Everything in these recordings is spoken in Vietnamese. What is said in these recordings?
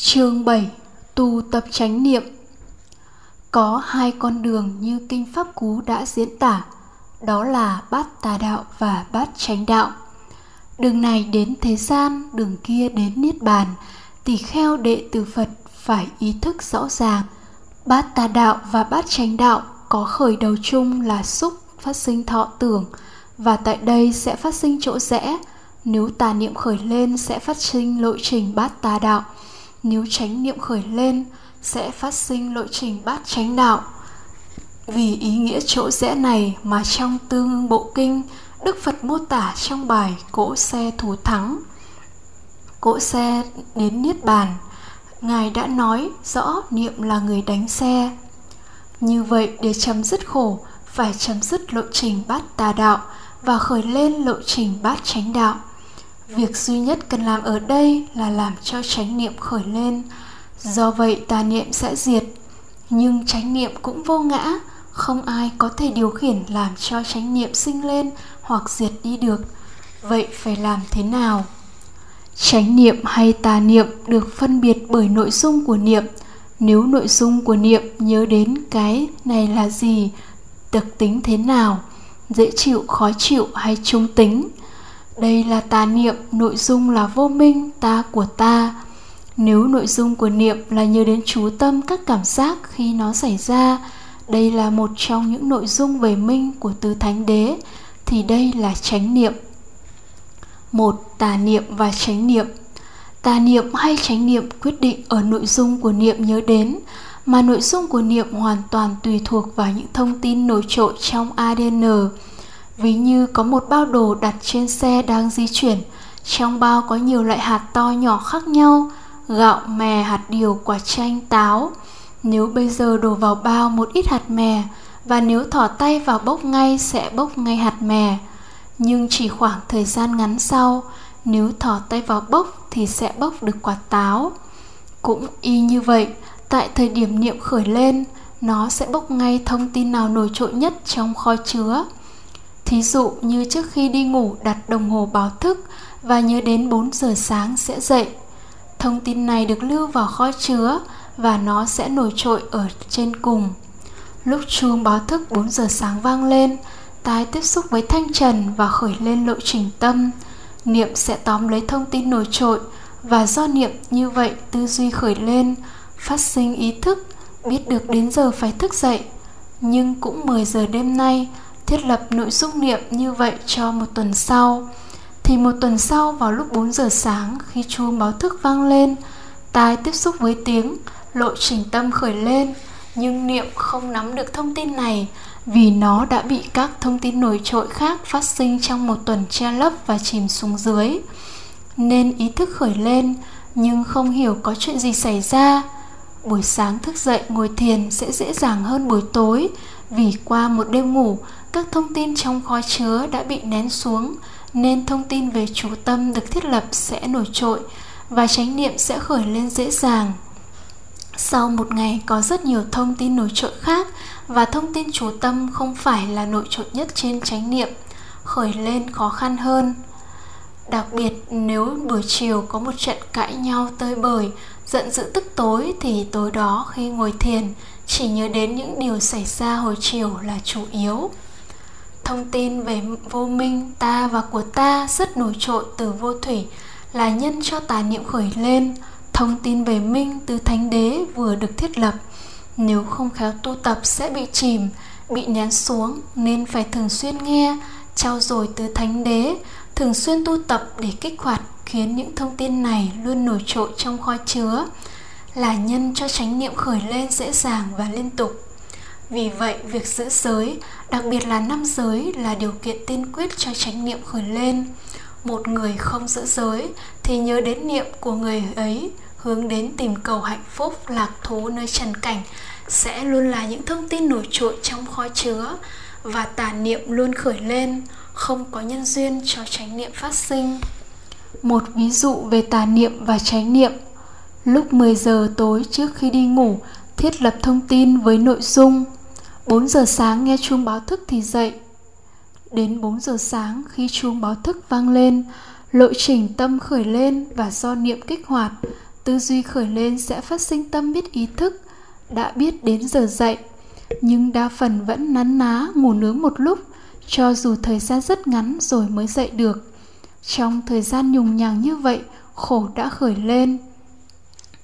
Chương 7 Tu tập chánh niệm. Có hai con đường như Kinh Pháp Cú đã diễn tả Đó là bát tà đạo và bát chánh đạo. Đường này đến thế gian, đường kia đến Niết Bàn Tỳ kheo đệ tử Phật phải ý thức rõ ràng Bát tà đạo và bát chánh đạo có khởi đầu chung là xúc phát sinh thọ tưởng Và tại đây sẽ phát sinh chỗ rẽ Nếu tà niệm khởi lên sẽ phát sinh lộ trình bát tà đạo nếu chánh niệm khởi lên, sẽ phát sinh lộ trình bát chánh đạo. Vì ý nghĩa chỗ rẽ này mà trong tương bộ kinh, đức phật mô tả trong bài cỗ xe thù thắng. Cỗ xe đến niết bàn, ngài đã nói rõ niệm là người đánh xe. Như vậy, để chấm dứt khổ, phải chấm dứt lộ trình bát tà đạo và khởi lên lộ trình bát chánh đạo việc duy nhất cần làm ở đây là làm cho chánh niệm khởi lên. Do vậy, tà niệm sẽ diệt. Nhưng chánh niệm cũng vô ngã. Không ai có thể điều khiển làm cho chánh niệm sinh lên hoặc diệt đi được. Vậy phải làm thế nào? Chánh niệm hay tà niệm được phân biệt bởi nội dung của niệm. Nếu nội dung của niệm nhớ đến cái này là gì, đặc tính thế nào? Dễ chịu, khó chịu hay trung tính? Đây là tà niệm, nội dung là vô minh, ta của ta. Nếu nội dung của niệm là nhớ đến chú tâm, các cảm giác khi nó xảy ra, đây là một trong những nội dung về minh của tứ thánh đế, thì đây là chánh niệm. Một, tà niệm và chánh niệm. Tà niệm hay chánh niệm quyết định ở nội dung của niệm nhớ đến, mà nội dung của niệm hoàn toàn tùy thuộc vào những thông tin nổi trội trong adn ví như có một bao đồ đặt trên xe đang di chuyển, trong bao có nhiều loại hạt to nhỏ khác nhau, gạo mè hạt điều quả chanh táo. Nếu bây giờ đổ vào bao một ít hạt mè, và nếu thỏ tay vào bốc ngay sẽ bốc ngay hạt mè. Nhưng chỉ khoảng thời gian ngắn sau, nếu thỏ tay vào bốc thì sẽ bốc được quả táo. Cũng y như vậy, tại thời điểm niệm khởi lên, nó sẽ bốc ngay thông tin nào nổi trội nhất trong kho chứa. Thí dụ như trước khi đi ngủ đặt đồng hồ báo thức và nhớ đến 4 giờ sáng sẽ dậy. Thông tin này được lưu vào kho chứa và nó sẽ nổi trội ở trên cùng. Lúc chuông báo thức 4 giờ sáng vang lên, tai tiếp xúc với thanh trần và khởi lên lộ trình tâm. Niệm sẽ tóm lấy thông tin nổi trội và do niệm như vậy tư duy khởi lên, phát sinh ý thức, biết được đến giờ phải thức dậy. Nhưng cũng 10 giờ đêm nay, thiết lập nội dung niệm như vậy cho một tuần sau. Thì một tuần sau vào lúc 4 giờ sáng, khi chuông báo thức vang lên, tai tiếp xúc với tiếng, lộ trình tâm khởi lên. Nhưng niệm không nắm được thông tin này, vì nó đã bị các thông tin nổi trội khác phát sinh trong một tuần che lấp và chìm xuống dưới. Nên ý thức khởi lên, nhưng không hiểu có chuyện gì xảy ra. Buổi sáng thức dậy ngồi thiền sẽ dễ dàng hơn buổi tối, vì qua một đêm ngủ các thông tin trong kho chứa đã bị nén xuống, nên thông tin về chú tâm được thiết lập sẽ nổi trội và chánh niệm sẽ khởi lên dễ dàng. Sau một ngày có rất nhiều thông tin nổi trội khác và thông tin chú tâm không phải là nổi trội nhất trên chánh niệm, khởi lên khó khăn hơn. Đặc biệt, nếu buổi chiều có một trận cãi nhau tơi bời, giận dữ tức tối thì tối đó khi ngồi thiền, chỉ nhớ đến những điều xảy ra hồi chiều là chủ yếu thông tin về vô minh ta và của ta rất nổi trội từ vô thủy, là nhân cho tà niệm khởi lên. Thông tin về minh từ thánh đế vừa được thiết lập. Nếu không khéo tu tập sẽ bị chìm, bị nén xuống, nên phải thường xuyên nghe trao dồi từ thánh đế, thường xuyên tu tập để kích hoạt, khiến những thông tin này luôn nổi trội trong kho chứa. Là nhân cho chánh niệm khởi lên dễ dàng và liên tục vì vậy, việc giữ giới, đặc biệt là năm giới, là điều kiện tiên quyết cho chánh niệm khởi lên. Một người không giữ giới thì nhớ đến niệm của người ấy, hướng đến tìm cầu hạnh phúc, lạc thú nơi trần cảnh, sẽ luôn là những thông tin nổi trội trong kho chứa và tà niệm luôn khởi lên, không có nhân duyên cho chánh niệm phát sinh. Một ví dụ về tà niệm và chánh niệm. Lúc 10 giờ tối trước khi đi ngủ, thiết lập thông tin với nội dung 4 giờ sáng nghe chuông báo thức thì dậy. Đến 4 giờ sáng khi chuông báo thức vang lên, lộ trình tâm khởi lên và do niệm kích hoạt, tư duy khởi lên sẽ phát sinh tâm biết ý thức đã biết đến giờ dậy. Nhưng đa phần vẫn nắn ná ngủ nướng một lúc cho dù thời gian rất ngắn rồi mới dậy được. Trong thời gian nhùng nhàng như vậy khổ đã khởi lên.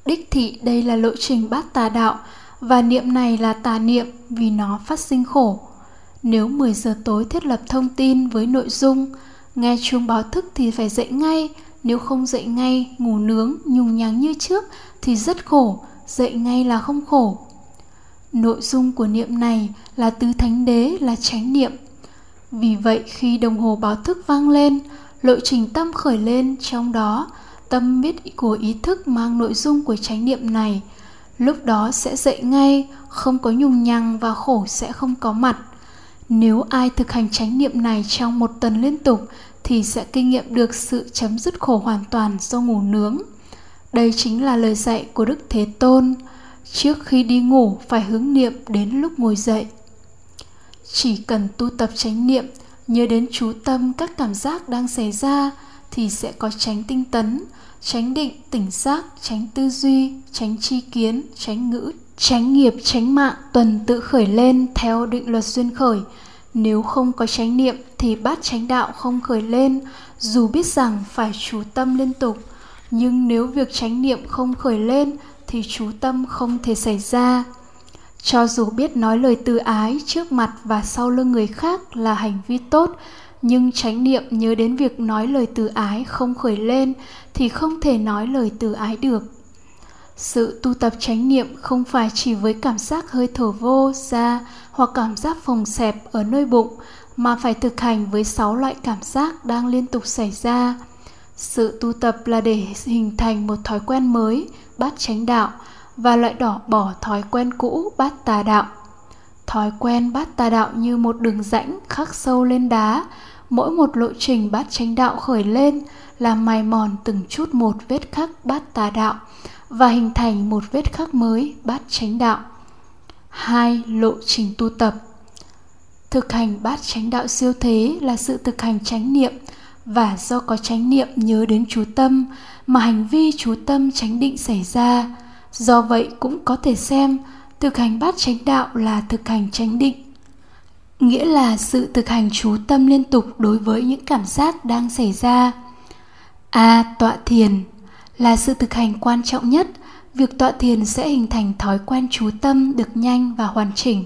Đích thị đây là lộ trình bát tà đạo và niệm này là tà niệm vì nó phát sinh khổ. Nếu 10 giờ tối thiết lập thông tin với nội dung, nghe chuông báo thức thì phải dậy ngay, nếu không dậy ngay, ngủ nướng, nhùng nhàng như trước thì rất khổ, dậy ngay là không khổ. Nội dung của niệm này là tứ thánh đế, là chánh niệm. Vì vậy khi đồng hồ báo thức vang lên, lộ trình tâm khởi lên trong đó, tâm biết của ý thức mang nội dung của chánh niệm này lúc đó sẽ dậy ngay, không có nhùng nhằng và khổ sẽ không có mặt. Nếu ai thực hành chánh niệm này trong một tuần liên tục thì sẽ kinh nghiệm được sự chấm dứt khổ hoàn toàn do ngủ nướng. Đây chính là lời dạy của đức thế tôn. Trước khi đi ngủ, phải hướng niệm đến lúc ngồi dậy. Chỉ cần tu tập chánh niệm, nhớ đến chú tâm các cảm giác đang xảy ra thì sẽ có tránh tinh tấn, tránh định, tỉnh giác, tránh tư duy, tránh chi kiến, tránh ngữ, tránh nghiệp, tránh mạng, tuần tự khởi lên theo định luật duyên khởi. Nếu không có chánh niệm thì bát chánh đạo không khởi lên, dù biết rằng phải chú tâm liên tục. Nhưng nếu việc chánh niệm không khởi lên thì chú tâm không thể xảy ra. Cho dù biết nói lời từ ái trước mặt và sau lưng người khác là hành vi tốt nhưng chánh niệm nhớ đến việc nói lời từ ái không khởi lên thì không thể nói lời từ ái được. Sự tu tập chánh niệm không phải chỉ với cảm giác hơi thở vô ra hoặc cảm giác phồng xẹp ở nơi bụng mà phải thực hành với sáu loại cảm giác đang liên tục xảy ra. Sự tu tập là để hình thành một thói quen mới, bát chánh đạo, và loại đỏ bỏ thói quen cũ, bát tà đạo. Thói quen bát tà đạo như một đường rãnh khắc sâu lên đá mỗi một lộ trình bát chánh đạo khởi lên là mài mòn từng chút một vết khắc bát tà đạo và hình thành một vết khắc mới bát chánh đạo. Hai lộ trình tu tập. Thực hành bát chánh đạo siêu thế là sự thực hành chánh niệm và do có chánh niệm nhớ đến chú tâm mà hành vi chú tâm chánh định xảy ra. Do vậy cũng có thể xem thực hành bát chánh đạo là thực hành chánh định nghĩa là sự thực hành chú tâm liên tục đối với những cảm giác đang xảy ra. A. Tọa thiền là sự thực hành quan trọng nhất. Việc tọa thiền sẽ hình thành thói quen chú tâm được nhanh và hoàn chỉnh.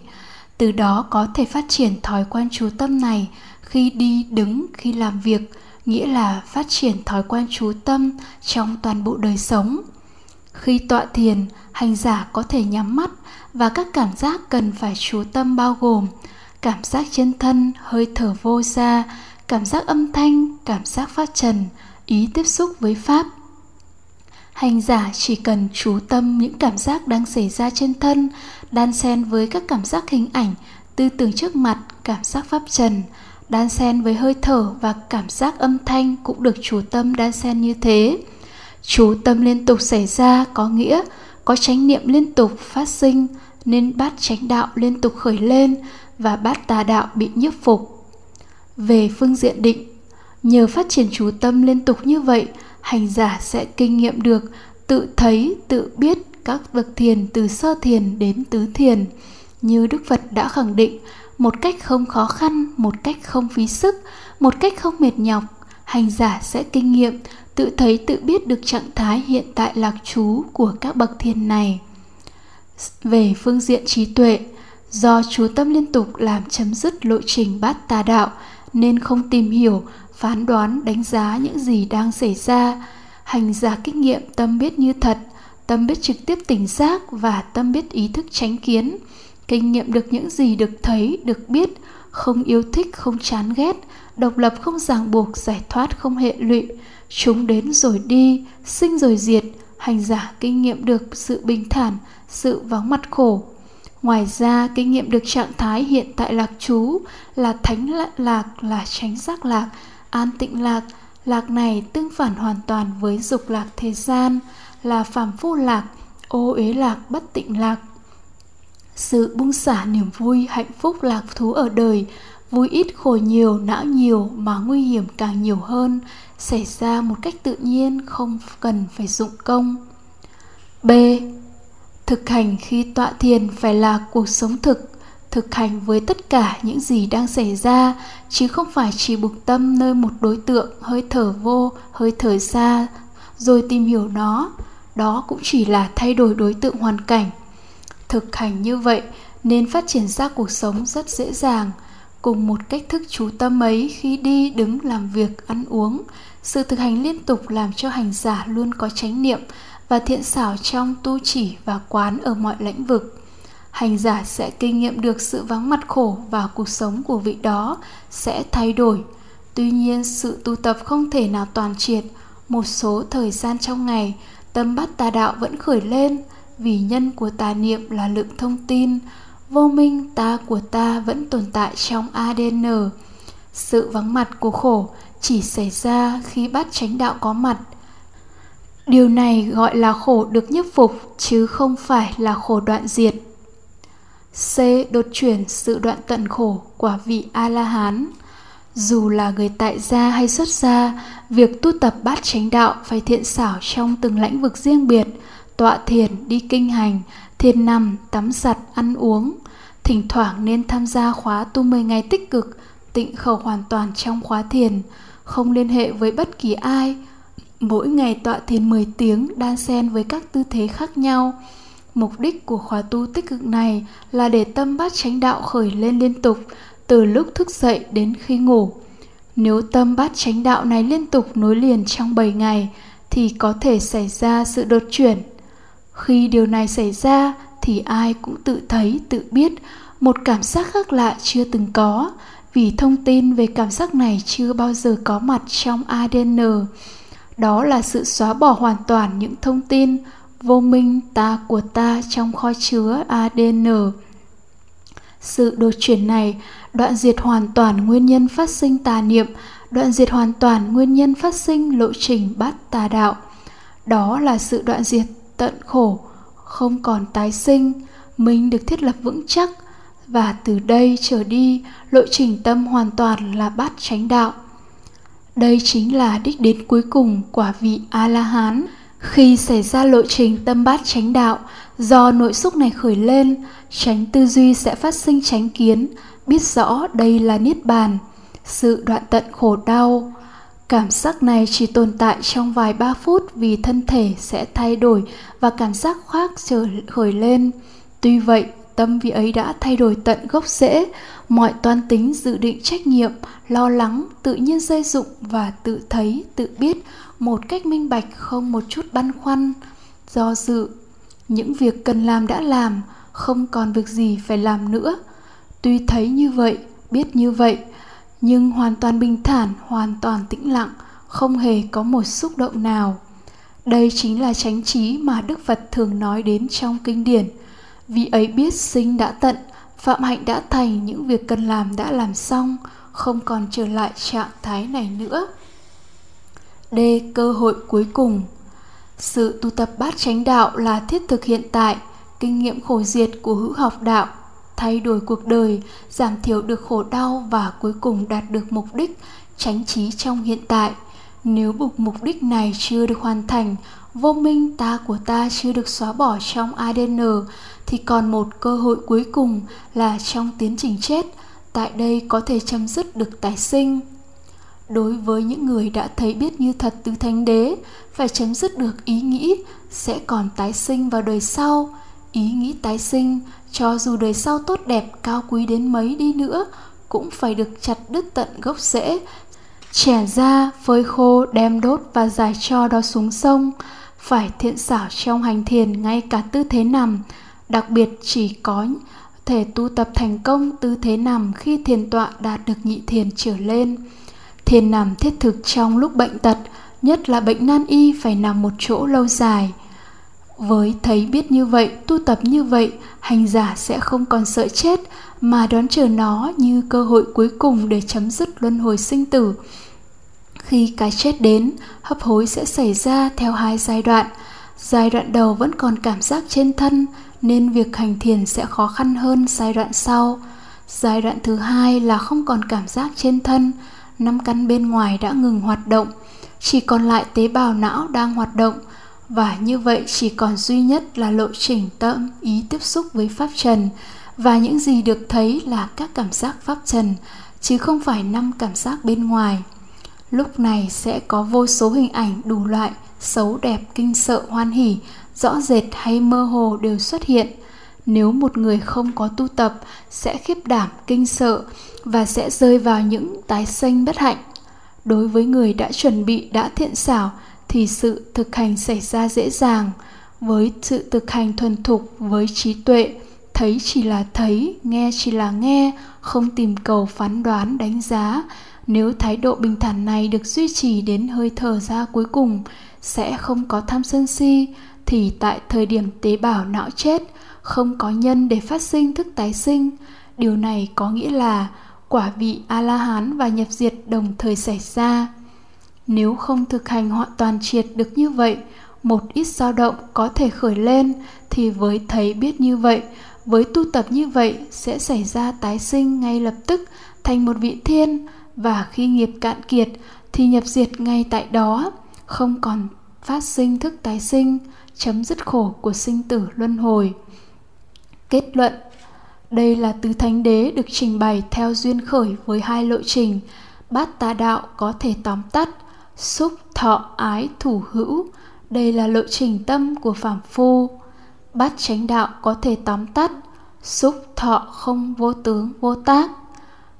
Từ đó có thể phát triển thói quen chú tâm này khi đi đứng, khi làm việc, nghĩa là phát triển thói quen chú tâm trong toàn bộ đời sống. Khi tọa thiền, hành giả có thể nhắm mắt và các cảm giác cần phải chú tâm bao gồm cảm giác chân thân hơi thở vô ra cảm giác âm thanh, cảm giác phát trần, ý tiếp xúc với pháp. Hành giả chỉ cần chú tâm những cảm giác đang xảy ra trên thân, đan xen với các cảm giác hình ảnh, tư tưởng trước mặt, cảm giác pháp trần, đan xen với hơi thở và cảm giác âm thanh cũng được chú tâm đan xen như thế. Chú tâm liên tục xảy ra có nghĩa, có chánh niệm liên tục phát sinh nên bát chánh đạo liên tục khởi lên và bát tà đạo bị nhiếp phục. Về phương diện định, nhờ phát triển chú tâm liên tục như vậy, hành giả sẽ kinh nghiệm được tự thấy, tự biết các bậc thiền từ sơ thiền đến tứ thiền. Như đức phật đã khẳng định, một cách không khó khăn, một cách không phí sức, một cách không mệt nhọc, hành giả sẽ kinh nghiệm tự thấy, tự biết được trạng thái hiện tại lạc trú của các bậc thiền này về phương diện trí tuệ, do chú tâm liên tục làm chấm dứt lộ trình bát tà đạo, nên không tìm hiểu, phán đoán, đánh giá những gì đang xảy ra. Hành giả kinh nghiệm tâm biết như thật, tâm biết trực tiếp tỉnh giác và tâm biết ý thức tránh kiến. Kinh nghiệm được những gì được thấy, được biết, không yêu thích, không chán ghét, độc lập không ràng buộc, giải thoát không hệ lụy. Chúng đến rồi đi, sinh rồi diệt. Hành giả kinh nghiệm được sự bình thản sự vắng mặt khổ. Ngoài ra, kinh nghiệm được trạng thái hiện tại lạc trú là thánh lạc, là tránh giác lạc, an tịnh lạc. Lạc này tương phản hoàn toàn với dục lạc thế gian, là phàm phu lạc, ô uế lạc, bất tịnh lạc. Sự buông xả niềm vui, hạnh phúc lạc thú ở đời, vui ít khổ nhiều não nhiều mà nguy hiểm càng nhiều hơn, xảy ra một cách tự nhiên, không cần phải dụng công. B. Thực hành khi tọa thiền phải là cuộc sống thực, thực hành với tất cả những gì đang xảy ra, chứ không phải chỉ buộc tâm nơi một đối tượng hơi thở vô, hơi thở xa, rồi tìm hiểu nó. Đó cũng chỉ là thay đổi đối tượng hoàn cảnh. Thực hành như vậy nên phát triển ra cuộc sống rất dễ dàng, cùng một cách thức chú tâm ấy khi đi đứng làm việc ăn uống sự thực hành liên tục làm cho hành giả luôn có chánh niệm và thiện xảo trong tu chỉ và quán ở mọi lĩnh vực. Hành giả sẽ kinh nghiệm được sự vắng mặt khổ và cuộc sống của vị đó sẽ thay đổi. Tuy nhiên, sự tu tập không thể nào toàn triệt. Một số thời gian trong ngày, tâm bắt tà đạo vẫn khởi lên vì nhân của tà niệm là lượng thông tin. Vô minh ta của ta vẫn tồn tại trong adn sự vắng mặt của khổ chỉ xảy ra khi bát chánh đạo có mặt điều này gọi là khổ được nhiếp phục, chứ không phải là khổ đoạn diệt. C. Đột chuyển sự đoạn tận khổ quả vị a la hán dù là người tại gia hay xuất gia, việc tu tập bát chánh đạo phải thiện xảo trong từng lĩnh vực riêng biệt, tọa thiền, đi kinh hành, thiền nằm, tắm giặt, ăn uống. Thỉnh thoảng nên tham gia khóa tu 10 ngày tích cực, tịnh khẩu hoàn toàn trong khóa thiền, không liên hệ với bất kỳ ai mỗi ngày tọa thiền 10 tiếng đan xen với các tư thế khác nhau. Mục đích của khóa tu tích cực này là để tâm bát chánh đạo khởi lên liên tục, từ lúc thức dậy đến khi ngủ. Nếu tâm bát chánh đạo này liên tục nối liền trong 7 ngày, thì có thể xảy ra sự đột chuyển. Khi điều này xảy ra, thì ai cũng tự thấy, tự biết. Một cảm giác khác lạ chưa từng có, vì thông tin về cảm giác này chưa bao giờ có mặt trong adn đó là sự xóa bỏ hoàn toàn những thông tin vô minh ta của ta trong kho chứa adn sự đột chuyển này, đoạn diệt hoàn toàn nguyên nhân phát sinh tà niệm, đoạn diệt hoàn toàn nguyên nhân phát sinh lộ trình bát tà đạo. Đó là sự đoạn diệt tận khổ, không còn tái sinh, mình được thiết lập vững chắc và từ đây trở đi, lộ trình tâm hoàn toàn là bát chánh đạo đây chính là đích đến cuối cùng quả vị a la hán khi xảy ra lộ trình tâm bát chánh đạo do nội xúc này khởi lên tránh tư duy sẽ phát sinh tránh kiến biết rõ đây là niết bàn sự đoạn tận khổ đau Cảm giác này chỉ tồn tại trong vài ba phút vì thân thể sẽ thay đổi và cảm giác khác trở khởi lên. Tuy vậy, tâm vị ấy đã thay đổi tận gốc rễ, mọi toan tính dự định trách nhiệm, lo lắng, tự nhiên dây dụng và tự thấy, tự biết một cách minh bạch không một chút băn khoăn, do dự. Những việc cần làm đã làm, không còn việc gì phải làm nữa. Tuy thấy như vậy, biết như vậy, nhưng hoàn toàn bình thản hoàn toàn tĩnh lặng không hề có một xúc động nào đây chính là chánh trí mà đức phật thường nói đến trong kinh điển vì ấy biết sinh đã tận, phạm hạnh đã thành những việc cần làm đã làm xong, không còn trở lại trạng thái này nữa. D. Cơ hội cuối cùng. Sự tu tập bát chánh đạo là thiết thực hiện tại, kinh nghiệm khổ diệt của hữu học đạo, thay đổi cuộc đời, giảm thiểu được khổ đau và cuối cùng đạt được mục đích tránh trí trong hiện tại. Nếu bục mục đích này chưa được hoàn thành vô minh ta của ta chưa được xóa bỏ trong adn thì còn một cơ hội cuối cùng là trong tiến trình chết, tại đây có thể chấm dứt được tái sinh. Đối với những người đã thấy biết như thật từ thánh đế, phải chấm dứt được ý nghĩ sẽ còn tái sinh vào đời sau. Ý nghĩ tái sinh, cho dù đời sau tốt đẹp, cao quý đến mấy đi nữa, cũng phải được chặt đứt tận gốc rễ, chẻ ra, phơi khô, đem đốt và giải cho đó xuống sông phải thiện xảo trong hành thiền ngay cả tư thế nằm, đặc biệt chỉ có thể tu tập thành công tư thế nằm khi thiền tọa đạt được nhị thiền trở lên. Thiền nằm thiết thực trong lúc bệnh tật, nhất là bệnh nan y phải nằm một chỗ lâu dài. Với thấy biết như vậy, tu tập như vậy, hành giả sẽ không còn sợ chết mà đón chờ nó như cơ hội cuối cùng để chấm dứt luân hồi sinh tử khi cái chết đến, hấp hối sẽ xảy ra theo hai giai đoạn. Giai đoạn đầu vẫn còn cảm giác trên thân, nên việc hành thiền sẽ khó khăn hơn giai đoạn sau. Giai đoạn thứ hai là không còn cảm giác trên thân, năm căn bên ngoài đã ngừng hoạt động, chỉ còn lại tế bào não đang hoạt động, và như vậy chỉ còn duy nhất là lộ trình tâm ý tiếp xúc với pháp trần, và những gì được thấy là các cảm giác pháp trần, chứ không phải năm cảm giác bên ngoài lúc này sẽ có vô số hình ảnh đủ loại, xấu đẹp, kinh sợ, hoan hỉ, rõ rệt hay mơ hồ đều xuất hiện. Nếu một người không có tu tập, sẽ khiếp đảm, kinh sợ và sẽ rơi vào những tái sinh bất hạnh. Đối với người đã chuẩn bị, đã thiện xảo, thì sự thực hành xảy ra dễ dàng. Với sự thực hành thuần thục, với trí tuệ, thấy chỉ là thấy, nghe chỉ là nghe, không tìm cầu phán đoán đánh giá nếu thái độ bình thản này được duy trì đến hơi thở ra cuối cùng, sẽ không có tham sân si, thì tại thời điểm tế bào não chết, không có nhân để phát sinh thức tái sinh. Điều này có nghĩa là quả vị a la hán và nhập diệt đồng thời xảy ra. Nếu không thực hành hoàn toàn triệt được như vậy, một ít dao động có thể khởi lên, thì với thấy biết như vậy, với tu tập như vậy sẽ xảy ra tái sinh ngay lập tức thành một vị thiên và khi nghiệp cạn kiệt thì nhập diệt ngay tại đó, không còn phát sinh thức tái sinh, chấm dứt khổ của sinh tử luân hồi. Kết luận, đây là tứ thánh đế được trình bày theo duyên khởi với hai lộ trình, bát tà đạo có thể tóm tắt, xúc thọ ái thủ hữu, đây là lộ trình tâm của phạm phu. Bát chánh đạo có thể tóm tắt, xúc thọ không vô tướng vô tác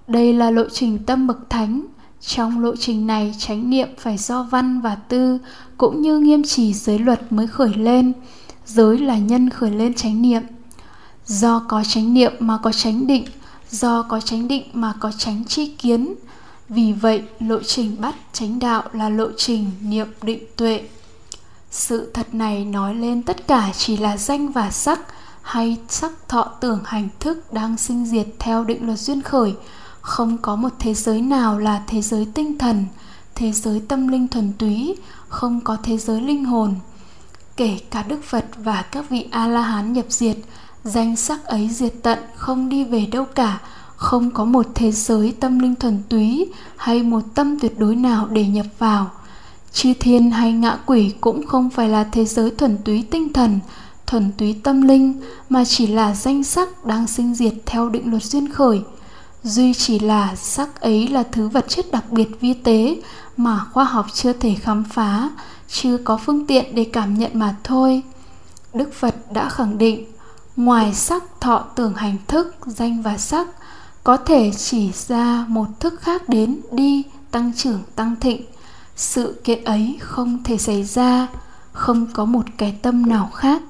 đây là lộ trình tâm bậc thánh. Trong lộ trình này, chánh niệm phải do văn và tư, cũng như nghiêm trì giới luật mới khởi lên. Giới là nhân khởi lên chánh niệm. Do có chánh niệm mà có chánh định, do có chánh định mà có chánh tri kiến. Vì vậy, lộ trình bắt chánh đạo là lộ trình niệm định tuệ. Sự thật này nói lên tất cả chỉ là danh và sắc, hay sắc thọ tưởng hành thức đang sinh diệt theo định luật duyên khởi không có một thế giới nào là thế giới tinh thần, thế giới tâm linh thuần túy, không có thế giới linh hồn. Kể cả đức phật và các vị a la hán nhập diệt, danh sắc ấy diệt tận, không đi về đâu cả. Không có một thế giới tâm linh thuần túy hay một tâm tuyệt đối nào để nhập vào. Chư thiên hay ngạ quỷ cũng không phải là thế giới thuần túy tinh thần, thuần túy tâm linh, mà chỉ là danh sắc đang sinh diệt theo định luật duyên khởi duy chỉ là sắc ấy là thứ vật chất đặc biệt vi tế mà khoa học chưa thể khám phá, chưa có phương tiện để cảm nhận mà thôi. Đức phật đã khẳng định, ngoài sắc thọ tưởng hành thức, danh và sắc, có thể chỉ ra một thức khác đến đi, tăng trưởng, tăng thịnh. Sự kiện ấy không thể xảy ra, không có một cái tâm nào khác.